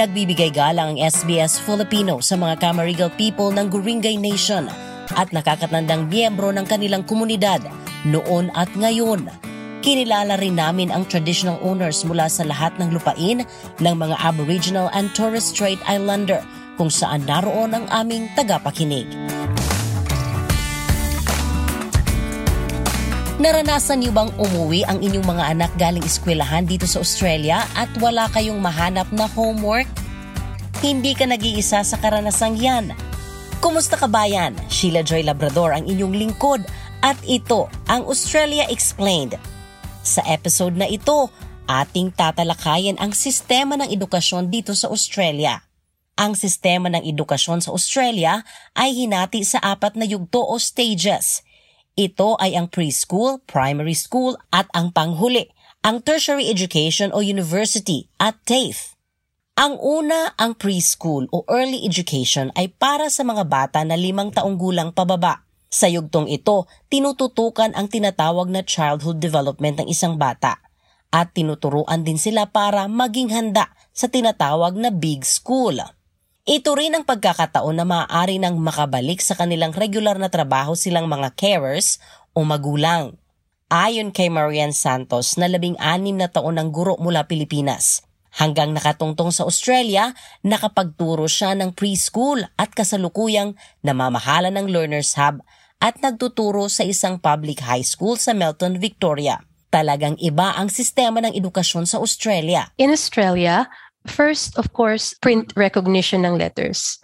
Nagbibigay galang ang SBS Filipino sa mga Camarigal people ng Guringay Nation at nakakatandang miyembro ng kanilang komunidad noon at ngayon. Kinilala rin namin ang traditional owners mula sa lahat ng lupain ng mga Aboriginal and Torres Strait Islander kung saan naroon ang aming tagapakinig. Naranasan niyo bang umuwi ang inyong mga anak galing eskwelahan dito sa Australia at wala kayong mahanap na homework? Hindi ka nag-iisa sa karanasang yan. Kumusta ka bayan? Sheila Joy Labrador ang inyong lingkod at ito ang Australia Explained. Sa episode na ito, ating tatalakayin ang sistema ng edukasyon dito sa Australia. Ang sistema ng edukasyon sa Australia ay hinati sa apat na yugto o stages – ito ay ang preschool, primary school at ang panghuli, ang tertiary education o university at TAFE. Ang una, ang preschool o early education ay para sa mga bata na limang taong gulang pababa. Sa yugtong ito, tinututukan ang tinatawag na childhood development ng isang bata at tinuturuan din sila para maging handa sa tinatawag na big school. Ito rin ang pagkakataon na maaari nang makabalik sa kanilang regular na trabaho silang mga carers o magulang. Ayon kay Marian Santos na labing anim na taon ng guro mula Pilipinas. Hanggang nakatungtong sa Australia, nakapagturo siya ng preschool at kasalukuyang namamahala ng Learners Hub at nagtuturo sa isang public high school sa Melton, Victoria. Talagang iba ang sistema ng edukasyon sa Australia. In Australia, First, of course, print recognition ng letters.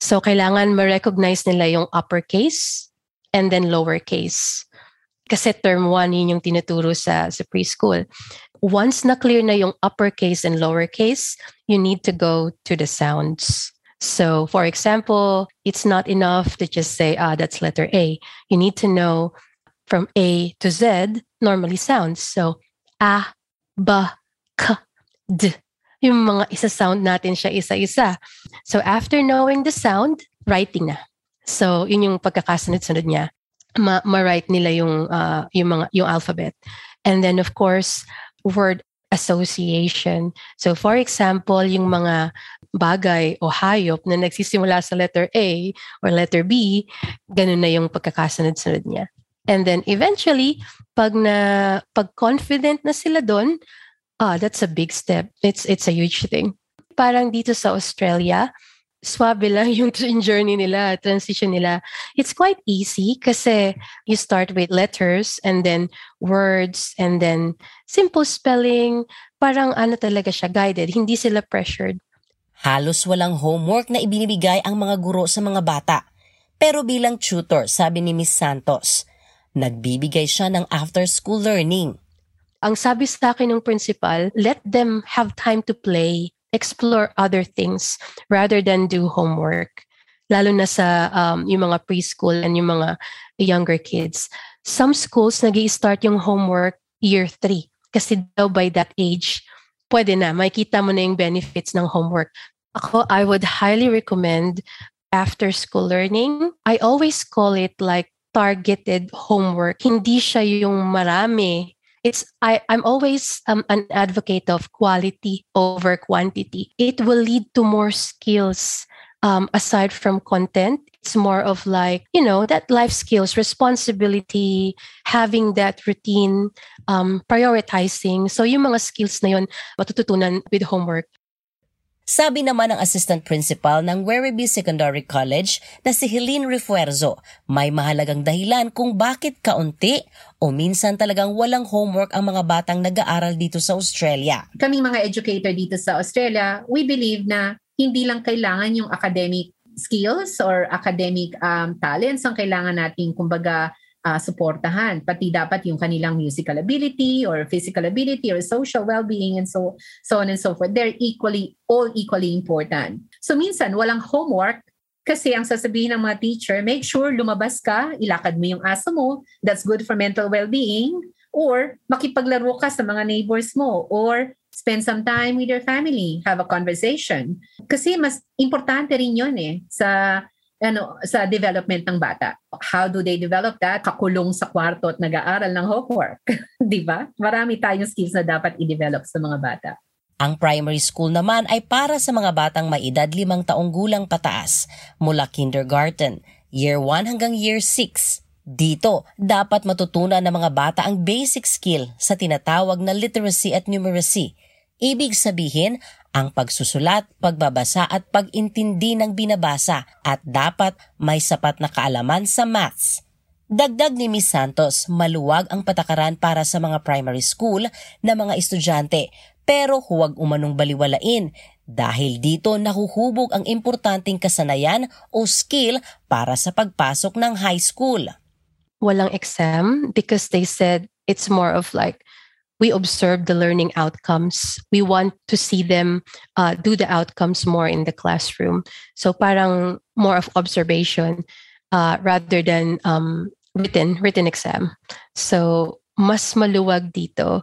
So, kailangan ma-recognize nila yung uppercase and then lowercase. Kasi term 1 yun yung tinuturo sa, sa preschool. Once na clear na yung uppercase and lowercase, you need to go to the sounds. So, for example, it's not enough to just say, ah, that's letter A. You need to know from A to Z normally sounds. So, A, B, K, D yung mga isa-sound natin siya isa-isa. So after knowing the sound, writing na. So yun yung pagkakasunod-sunod niya. Ma- ma-write nila yung uh, yung mga yung alphabet. And then of course, word association. So for example, yung mga bagay o hayop na nagsisimula sa letter A or letter B, ganun na yung pagkakasunod-sunod niya. And then eventually, pag na pag confident na sila doon, Ah, that's a big step. It's it's a huge thing. Parang dito sa Australia, swabe lang yung journey nila, transition nila. It's quite easy kasi you start with letters and then words and then simple spelling. Parang ano talaga siya, guided. Hindi sila pressured. Halos walang homework na ibinibigay ang mga guro sa mga bata. Pero bilang tutor, sabi ni Miss Santos, nagbibigay siya ng after-school learning. Ang sabi sa akin ng principal, let them have time to play, explore other things rather than do homework. Lalo na sa um, yung mga preschool and yung mga younger kids. Some schools nag start yung homework year 3 kasi daw by that age, pwede na, makikita mo na yung benefits ng homework. Ako, I would highly recommend after school learning. I always call it like targeted homework. Hindi siya yung marami it's I, I'm always um, an advocate of quality over quantity. It will lead to more skills um, aside from content. It's more of like, you know, that life skills, responsibility, having that routine, um, prioritizing. So yung mga skills na yun, matututunan with homework. Sabi naman ng Assistant Principal ng Werribee Secondary College na si Helene Refuerzo, may mahalagang dahilan kung bakit kaunti o minsan talagang walang homework ang mga batang nag-aaral dito sa Australia. Kaming mga educator dito sa Australia, we believe na hindi lang kailangan yung academic skills or academic um, talents ang kailangan nating kumbaga uh, suportahan. Pati dapat yung kanilang musical ability or physical ability or social well-being and so, so on and so forth. They're equally, all equally important. So minsan, walang homework kasi ang sasabihin ng mga teacher, make sure lumabas ka, ilakad mo yung aso mo, that's good for mental well-being, or makipaglaro ka sa mga neighbors mo, or spend some time with your family, have a conversation. Kasi mas importante rin yun eh sa ano, sa development ng bata. How do they develop that? Kakulong sa kwarto at nag-aaral ng homework. Di ba? Marami tayong skills na dapat i-develop sa mga bata. Ang primary school naman ay para sa mga batang may edad limang taong gulang pataas mula kindergarten, year 1 hanggang year 6. Dito, dapat matutunan ng mga bata ang basic skill sa tinatawag na literacy at numeracy. Ibig sabihin, ang pagsusulat, pagbabasa at pag-intindi ng binabasa at dapat may sapat na kaalaman sa maths. Dagdag ni Ms. Santos, maluwag ang patakaran para sa mga primary school na mga estudyante pero huwag umanong baliwalain dahil dito nahuhubog ang importanteng kasanayan o skill para sa pagpasok ng high school. Walang exam because they said it's more of like we observe the learning outcomes. We want to see them uh, do the outcomes more in the classroom. So parang more of observation uh, rather than um, written written exam. So mas maluwag dito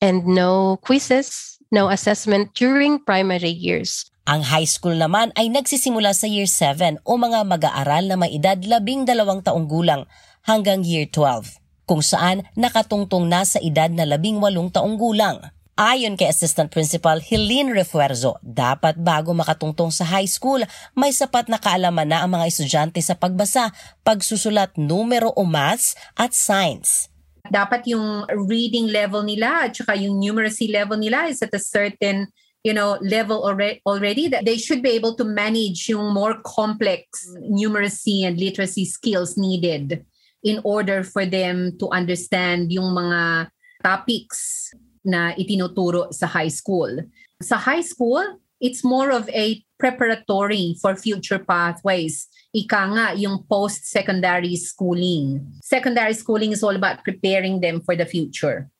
and no quizzes, no assessment during primary years. Ang high school naman ay nagsisimula sa year 7 o mga mag-aaral na may edad labing dalawang taong gulang hanggang year 12, kung saan nakatungtong na sa edad na labing walong taong gulang. Ayon kay Assistant Principal Helene Refuerzo, dapat bago makatungtong sa high school, may sapat na kaalaman na ang mga estudyante sa pagbasa, pagsusulat numero o maths at science. Dapat yung reading level nila at saka yung numeracy level nila is at a certain you know level already already that they should be able to manage yung more complex numeracy and literacy skills needed in order for them to understand yung mga topics na itinuturo sa high school. Sa high school, it's more of a preparatory for future pathways. Ika nga, yung post-secondary schooling. Secondary schooling is all about preparing them for the future.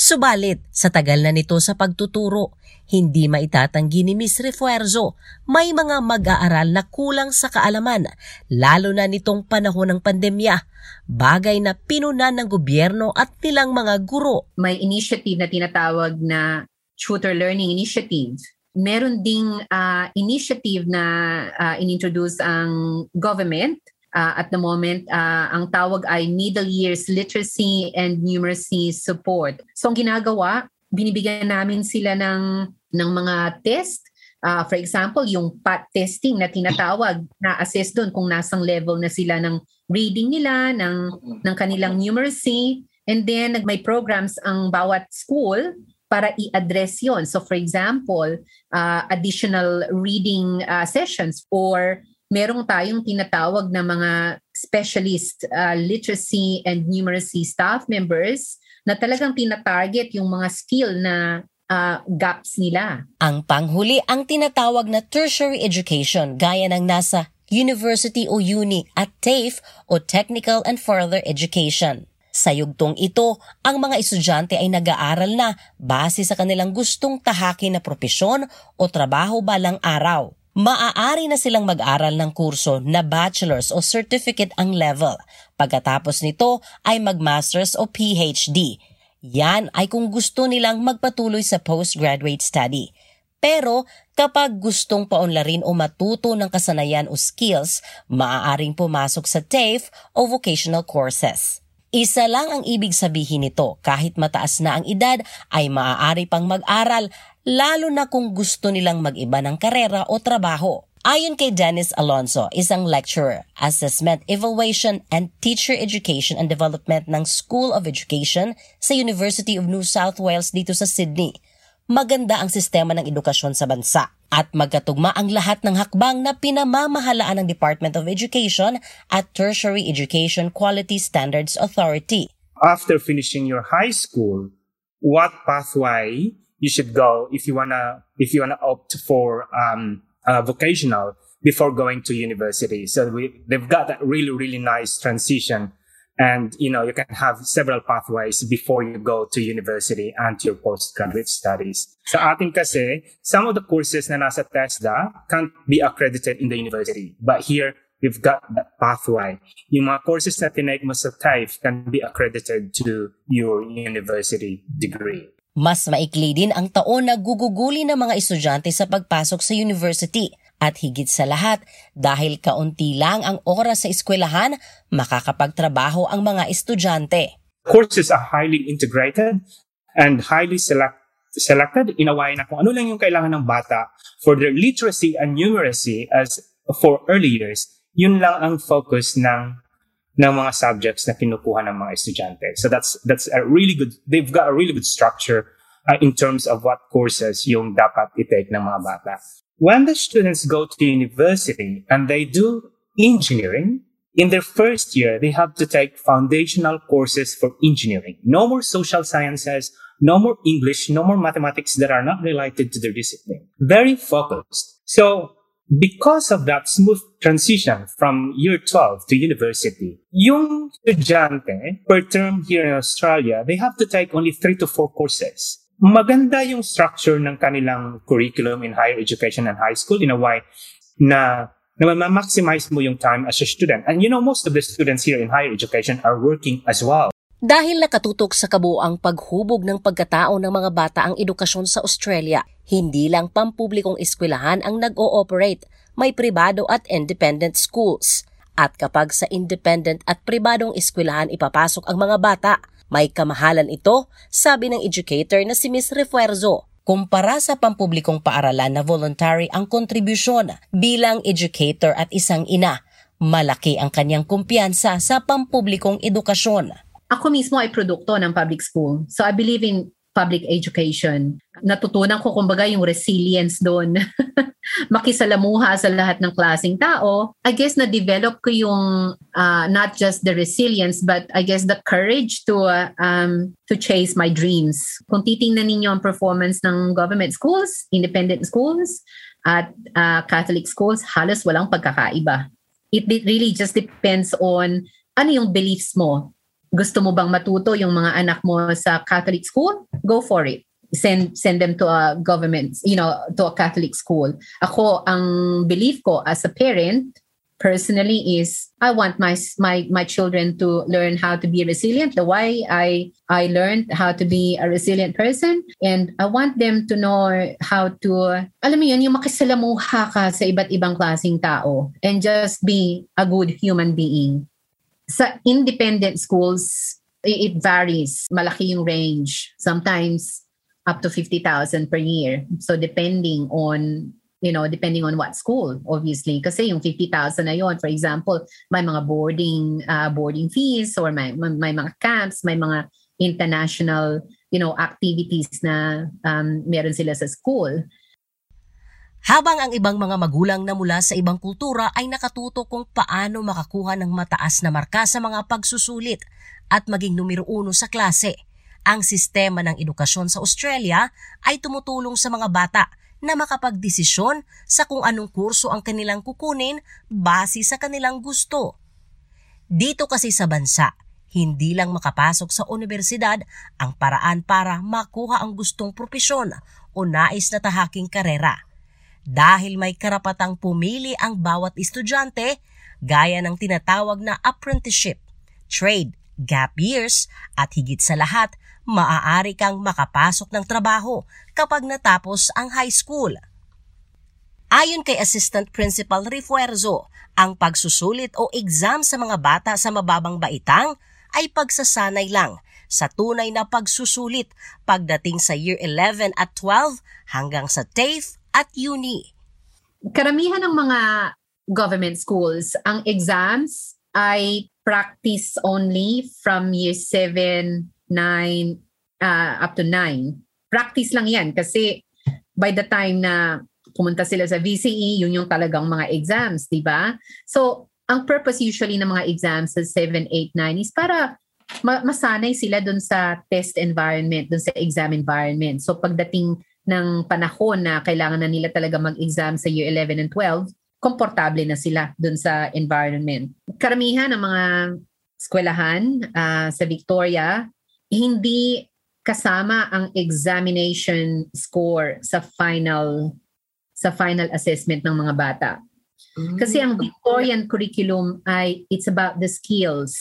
Subalit, sa tagal na nito sa pagtuturo, hindi maitatanggi ni Ms. Refuerzo, may mga mag-aaral na kulang sa kaalaman, lalo na nitong panahon ng pandemya, bagay na pinunan ng gobyerno at nilang mga guro. May initiative na tinatawag na Tutor Learning Initiative. Meron ding uh, initiative na uh, inintroduce ang government uh, at the moment, uh, ang tawag ay Middle Years Literacy and Numeracy Support. So ang ginagawa, binibigyan namin sila ng, ng mga test. Uh, for example, yung PAT testing na tinatawag, na-assess doon kung nasang level na sila ng reading nila, ng, ng kanilang numeracy. And then may programs ang bawat school para i-address yon. So for example, uh, additional reading uh, sessions or merong tayong tinatawag na mga specialist uh, literacy and numeracy staff members na talagang tinatarget yung mga skill na uh, gaps nila. Ang panghuli ang tinatawag na tertiary education gaya ng nasa university o uni at TAFE o Technical and Further Education. Sa yugtong ito, ang mga estudyante ay nag-aaral na base sa kanilang gustong tahakin na propesyon o trabaho balang araw maaari na silang mag-aral ng kurso na bachelor's o certificate ang level. Pagkatapos nito ay mag-master's o PhD. Yan ay kung gusto nilang magpatuloy sa postgraduate study. Pero kapag gustong paunlarin o matuto ng kasanayan o skills, maaaring pumasok sa TAFE o vocational courses. Isa lang ang ibig sabihin nito, kahit mataas na ang edad ay maaari pang mag-aral lalo na kung gusto nilang mag-iba ng karera o trabaho. Ayon kay Dennis Alonso, isang lecturer, assessment, evaluation, and teacher education and development ng School of Education sa University of New South Wales dito sa Sydney. Maganda ang sistema ng edukasyon sa bansa at magkatugma ang lahat ng hakbang na pinamamahalaan ng Department of Education at Tertiary Education Quality Standards Authority. After finishing your high school, what pathway you should go if you wanna if you wanna opt for um, uh, vocational before going to university. So we, they've got that really really nice transition, and you know you can have several pathways before you go to university and to your postgraduate studies. So Sa ating kasi, some of the courses na nasa TESDA can't be accredited in the university, but here we've got that pathway. Yung mga courses na tinake mo sa TAFE can be accredited to your university degree. Mas maikli din ang taon na guguguli ng mga estudyante sa pagpasok sa university at higit sa lahat dahil kaunti lang ang oras sa eskwelahan, makakapagtrabaho ang mga estudyante. Courses are highly integrated and highly select selected in a way na kung ano lang yung kailangan ng bata for their literacy and numeracy as for early years, yun lang ang focus ng ng mga subjects na kinukuha ng mga estudyante. So that's that's a really good they've got a really good structure uh, in terms of what courses yung dapat i-take ng mga bata. When the students go to university and they do engineering, in their first year, they have to take foundational courses for engineering. No more social sciences, no more English, no more mathematics that are not related to their discipline. Very focused. So because of that smooth transition from year 12 to university, yung estudyante per term here in Australia, they have to take only three to four courses. Maganda yung structure ng kanilang curriculum in higher education and high school in a way na na ma-maximize mo yung time as a student. And you know, most of the students here in higher education are working as well. Dahil nakatutok sa kabuang paghubog ng pagkatao ng mga bata ang edukasyon sa Australia, hindi lang pampublikong eskwelahan ang nag-ooperate, may pribado at independent schools. At kapag sa independent at pribadong eskwelahan ipapasok ang mga bata, may kamahalan ito, sabi ng educator na si Ms. Refuerzo. Kumpara sa pampublikong paaralan na voluntary ang kontribusyon bilang educator at isang ina, malaki ang kanyang kumpiyansa sa pampublikong edukasyon ako mismo ay produkto ng public school. So I believe in public education. Natutunan ko kumbaga yung resilience doon. Makisalamuha sa lahat ng klaseng tao. I guess na-develop ko yung uh, not just the resilience but I guess the courage to uh, um, to chase my dreams. Kung titingnan ninyo ang performance ng government schools, independent schools, at uh, Catholic schools, halos walang pagkakaiba. It really just depends on ano yung beliefs mo gusto mo bang matuto yung mga anak mo sa Catholic school? Go for it. Send send them to a government, you know, to a Catholic school. Ako ang belief ko as a parent personally is I want my my my children to learn how to be resilient the way I I learned how to be a resilient person and I want them to know how to alam mo yun yung makisalamuha ka sa iba't ibang klaseng tao and just be a good human being sa independent schools, it varies. Malaki yung range. Sometimes up to 50,000 per year. So depending on you know, depending on what school, obviously. Kasi yung 50,000 na yon, for example, may mga boarding uh, boarding fees or may, may, mga camps, may mga international, you know, activities na um, meron sila sa school. Habang ang ibang mga magulang na mula sa ibang kultura ay nakatuto kung paano makakuha ng mataas na marka sa mga pagsusulit at maging numero uno sa klase. Ang sistema ng edukasyon sa Australia ay tumutulong sa mga bata na makapagdesisyon sa kung anong kurso ang kanilang kukunin base sa kanilang gusto. Dito kasi sa bansa, hindi lang makapasok sa universidad ang paraan para makuha ang gustong propesyon o nais na tahaking karera dahil may karapatang pumili ang bawat estudyante gaya ng tinatawag na apprenticeship, trade, gap years at higit sa lahat, maaari kang makapasok ng trabaho kapag natapos ang high school. Ayon kay Assistant Principal Refuerzo, ang pagsusulit o exam sa mga bata sa mababang baitang ay pagsasanay lang sa tunay na pagsusulit pagdating sa year 11 at 12 hanggang sa TAFE at uni? Karamihan ng mga government schools, ang exams ay practice only from year 7, 9, uh, up to 9. Practice lang yan kasi by the time na pumunta sila sa VCE, yun yung talagang mga exams, di ba? So, ang purpose usually ng mga exams sa 7, 8, 9 is para masanay sila dun sa test environment, dun sa exam environment. So, pagdating ng panahon na kailangan na nila talaga mag-exam sa year 11 and 12, komportable na sila dun sa environment. Karamihan ng mga eskwelahan uh, sa Victoria, hindi kasama ang examination score sa final sa final assessment ng mga bata. Kasi ang Victorian curriculum ay it's about the skills.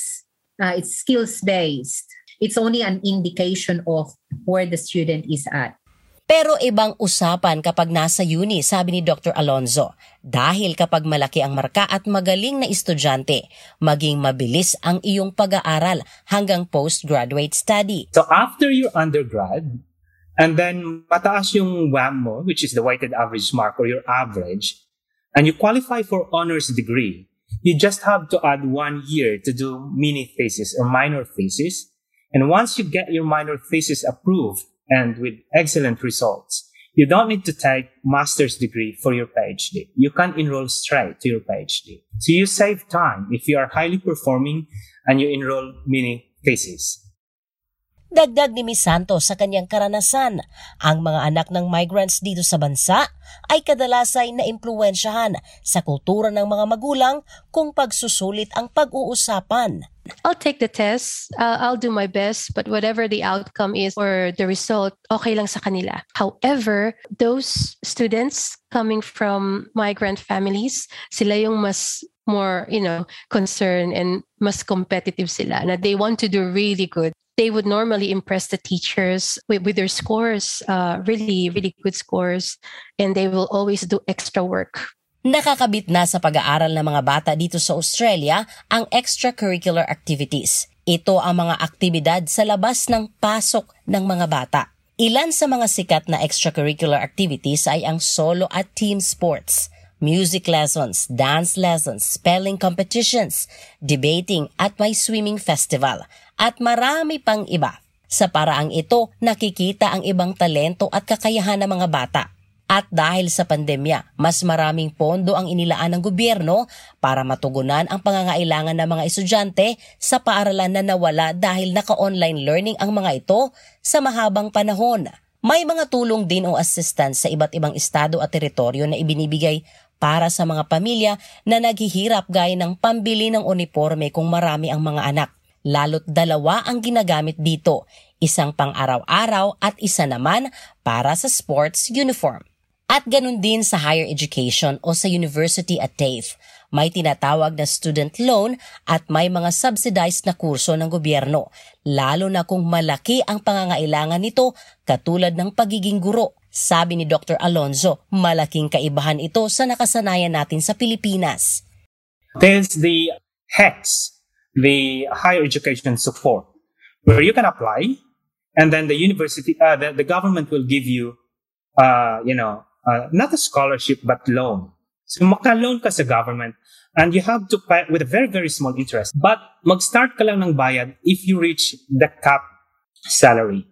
Uh, it's skills based. It's only an indication of where the student is at. Pero ibang usapan kapag nasa uni, sabi ni Dr. Alonzo. Dahil kapag malaki ang marka at magaling na estudyante, maging mabilis ang iyong pag-aaral hanggang postgraduate study. So after your undergrad, and then mataas yung WAM mo, which is the weighted average mark or your average, and you qualify for honors degree, you just have to add one year to do mini thesis or minor thesis. And once you get your minor thesis approved and with excellent results, you don't need to take master's degree for your PhD. You can enroll straight to your PhD. So you save time if you are highly performing and you enroll mini thesis. Dagdag ni Miss Santos sa kanyang karanasan, ang mga anak ng migrants dito sa bansa ay kadalasay na impluensyahan sa kultura ng mga magulang kung pagsusulit ang pag-uusapan. I'll take the test. Uh, I'll do my best, but whatever the outcome is or the result, okay lang sa kanila. However, those students coming from migrant families, sila yung mas more, you know, concerned and mas competitive sila na they want to do really good. They would normally impress the teachers with, with their scores, uh, really, really good scores, and they will always do extra work. Nakakabit na sa pag-aaral ng mga bata dito sa Australia ang extracurricular activities. Ito ang mga aktibidad sa labas ng pasok ng mga bata. Ilan sa mga sikat na extracurricular activities ay ang solo at team sports, music lessons, dance lessons, spelling competitions, debating at may swimming festival at marami pang iba. Sa paraang ito, nakikita ang ibang talento at kakayahan ng mga bata. At dahil sa pandemya, mas maraming pondo ang inilaan ng gobyerno para matugunan ang pangangailangan ng mga estudyante sa paaralan na nawala dahil naka-online learning ang mga ito sa mahabang panahon. May mga tulong din o assistance sa iba't ibang estado at teritoryo na ibinibigay para sa mga pamilya na naghihirap gaya ng pambili ng uniforme kung marami ang mga anak lalo't dalawa ang ginagamit dito, isang pang araw-araw at isa naman para sa sports uniform. At ganun din sa higher education o sa university at TAFE. May tinatawag na student loan at may mga subsidized na kurso ng gobyerno, lalo na kung malaki ang pangangailangan nito katulad ng pagiging guro. Sabi ni Dr. Alonzo, malaking kaibahan ito sa nakasanayan natin sa Pilipinas. There's the HEX, the higher education support, where you can apply, and then the university, uh, the, the government will give you, uh, you know, uh, not a scholarship but loan. So maka-loan ka sa government and you have to pay with a very, very small interest. But mag-start ka lang ng bayad if you reach the cap salary.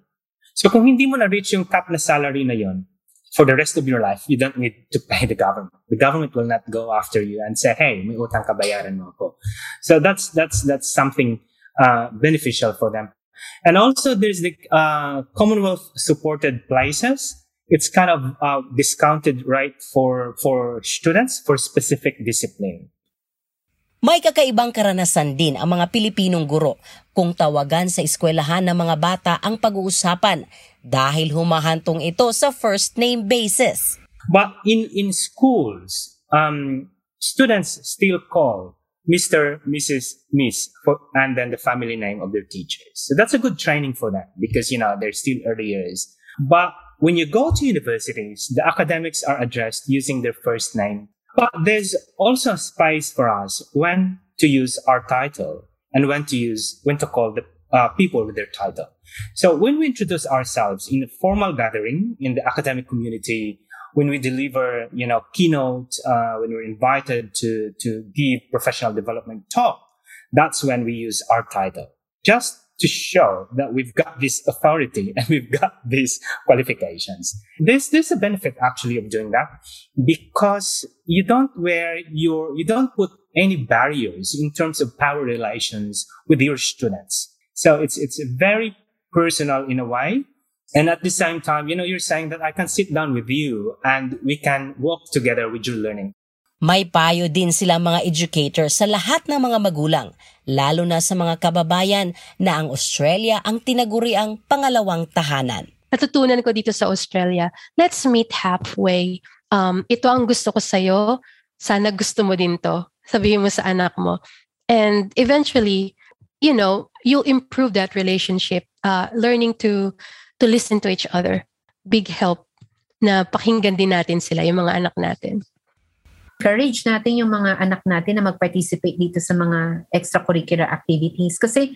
So kung hindi mo na-reach yung cap na salary na yon, for the rest of your life, you don't need to pay the government. The government will not go after you and say, "Hey, may utang ka bayaran mo ako." So that's that's that's something uh, beneficial for them. And also, there's the uh, Commonwealth supported places. It's kind of uh, discounted right for for students for specific discipline. May kakaibang karanasan din ang mga Pilipinong guro kung tawagan sa eskwelahan ng mga bata ang pag-uusapan dahil humahantong ito sa first name basis. But in, in schools, um, students still call Mr., Mrs., Miss, for, and then the family name of their teachers. So that's a good training for them because, you know, they're still early years. But when you go to universities, the academics are addressed using their first name but there's also space for us when to use our title and when to use, when to call the uh, people with their title. So when we introduce ourselves in a formal gathering in the academic community, when we deliver, you know, keynote, uh, when we're invited to, to give professional development talk, that's when we use our title. Just to show that we've got this authority and we've got these qualifications. There's, there's a benefit actually of doing that because you don't wear your, you don't put any barriers in terms of power relations with your students. So it's, it's very personal in a way. And at the same time, you know, you're saying that I can sit down with you and we can walk together with your learning. May payo din silang mga educator sa lahat ng mga magulang, lalo na sa mga kababayan na ang Australia ang tinaguriang pangalawang tahanan. Natutunan ko dito sa Australia, let's meet halfway. Um, ito ang gusto ko sa'yo, sana gusto mo din to. Sabihin mo sa anak mo. And eventually, you know, you'll improve that relationship, uh, learning to to listen to each other. Big help na pakinggan din natin sila, yung mga anak natin encourage natin yung mga anak natin na mag-participate dito sa mga extracurricular activities. Kasi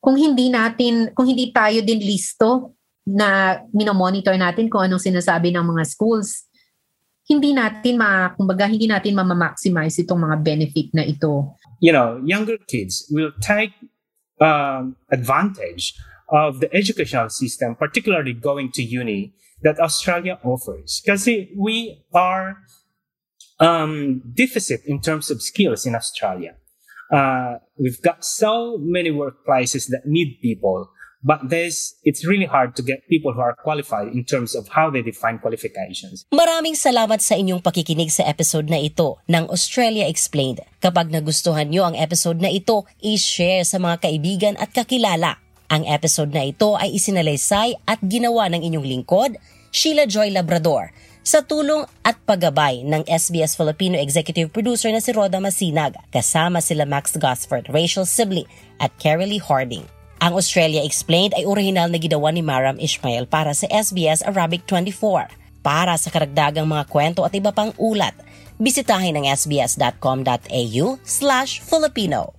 kung hindi natin, kung hindi tayo din listo na minomonitor natin kung anong sinasabi ng mga schools, hindi natin ma, kumbaga, hindi natin ma-maximize itong mga benefit na ito. You know, younger kids will take um, advantage of the educational system, particularly going to uni, that Australia offers. Because we are um, deficit in terms of skills in Australia. Uh, we've got so many workplaces that need people, but there's, it's really hard to get people who are qualified in terms of how they define qualifications. Maraming salamat sa inyong pakikinig sa episode na ito ng Australia Explained. Kapag nagustuhan nyo ang episode na ito, i-share sa mga kaibigan at kakilala. Ang episode na ito ay isinalaysay at ginawa ng inyong lingkod, Sheila Joy Labrador sa tulong at paggabay ng SBS Filipino Executive Producer na si Roda Masinag kasama sila Max Gosford, Rachel Sibley at Carly Harding. Ang Australia Explained ay orihinal na ginawa ni Maram Ishmael para sa SBS Arabic 24. Para sa karagdagang mga kwento at iba pang ulat, bisitahin ang sbs.com.au slash Filipino.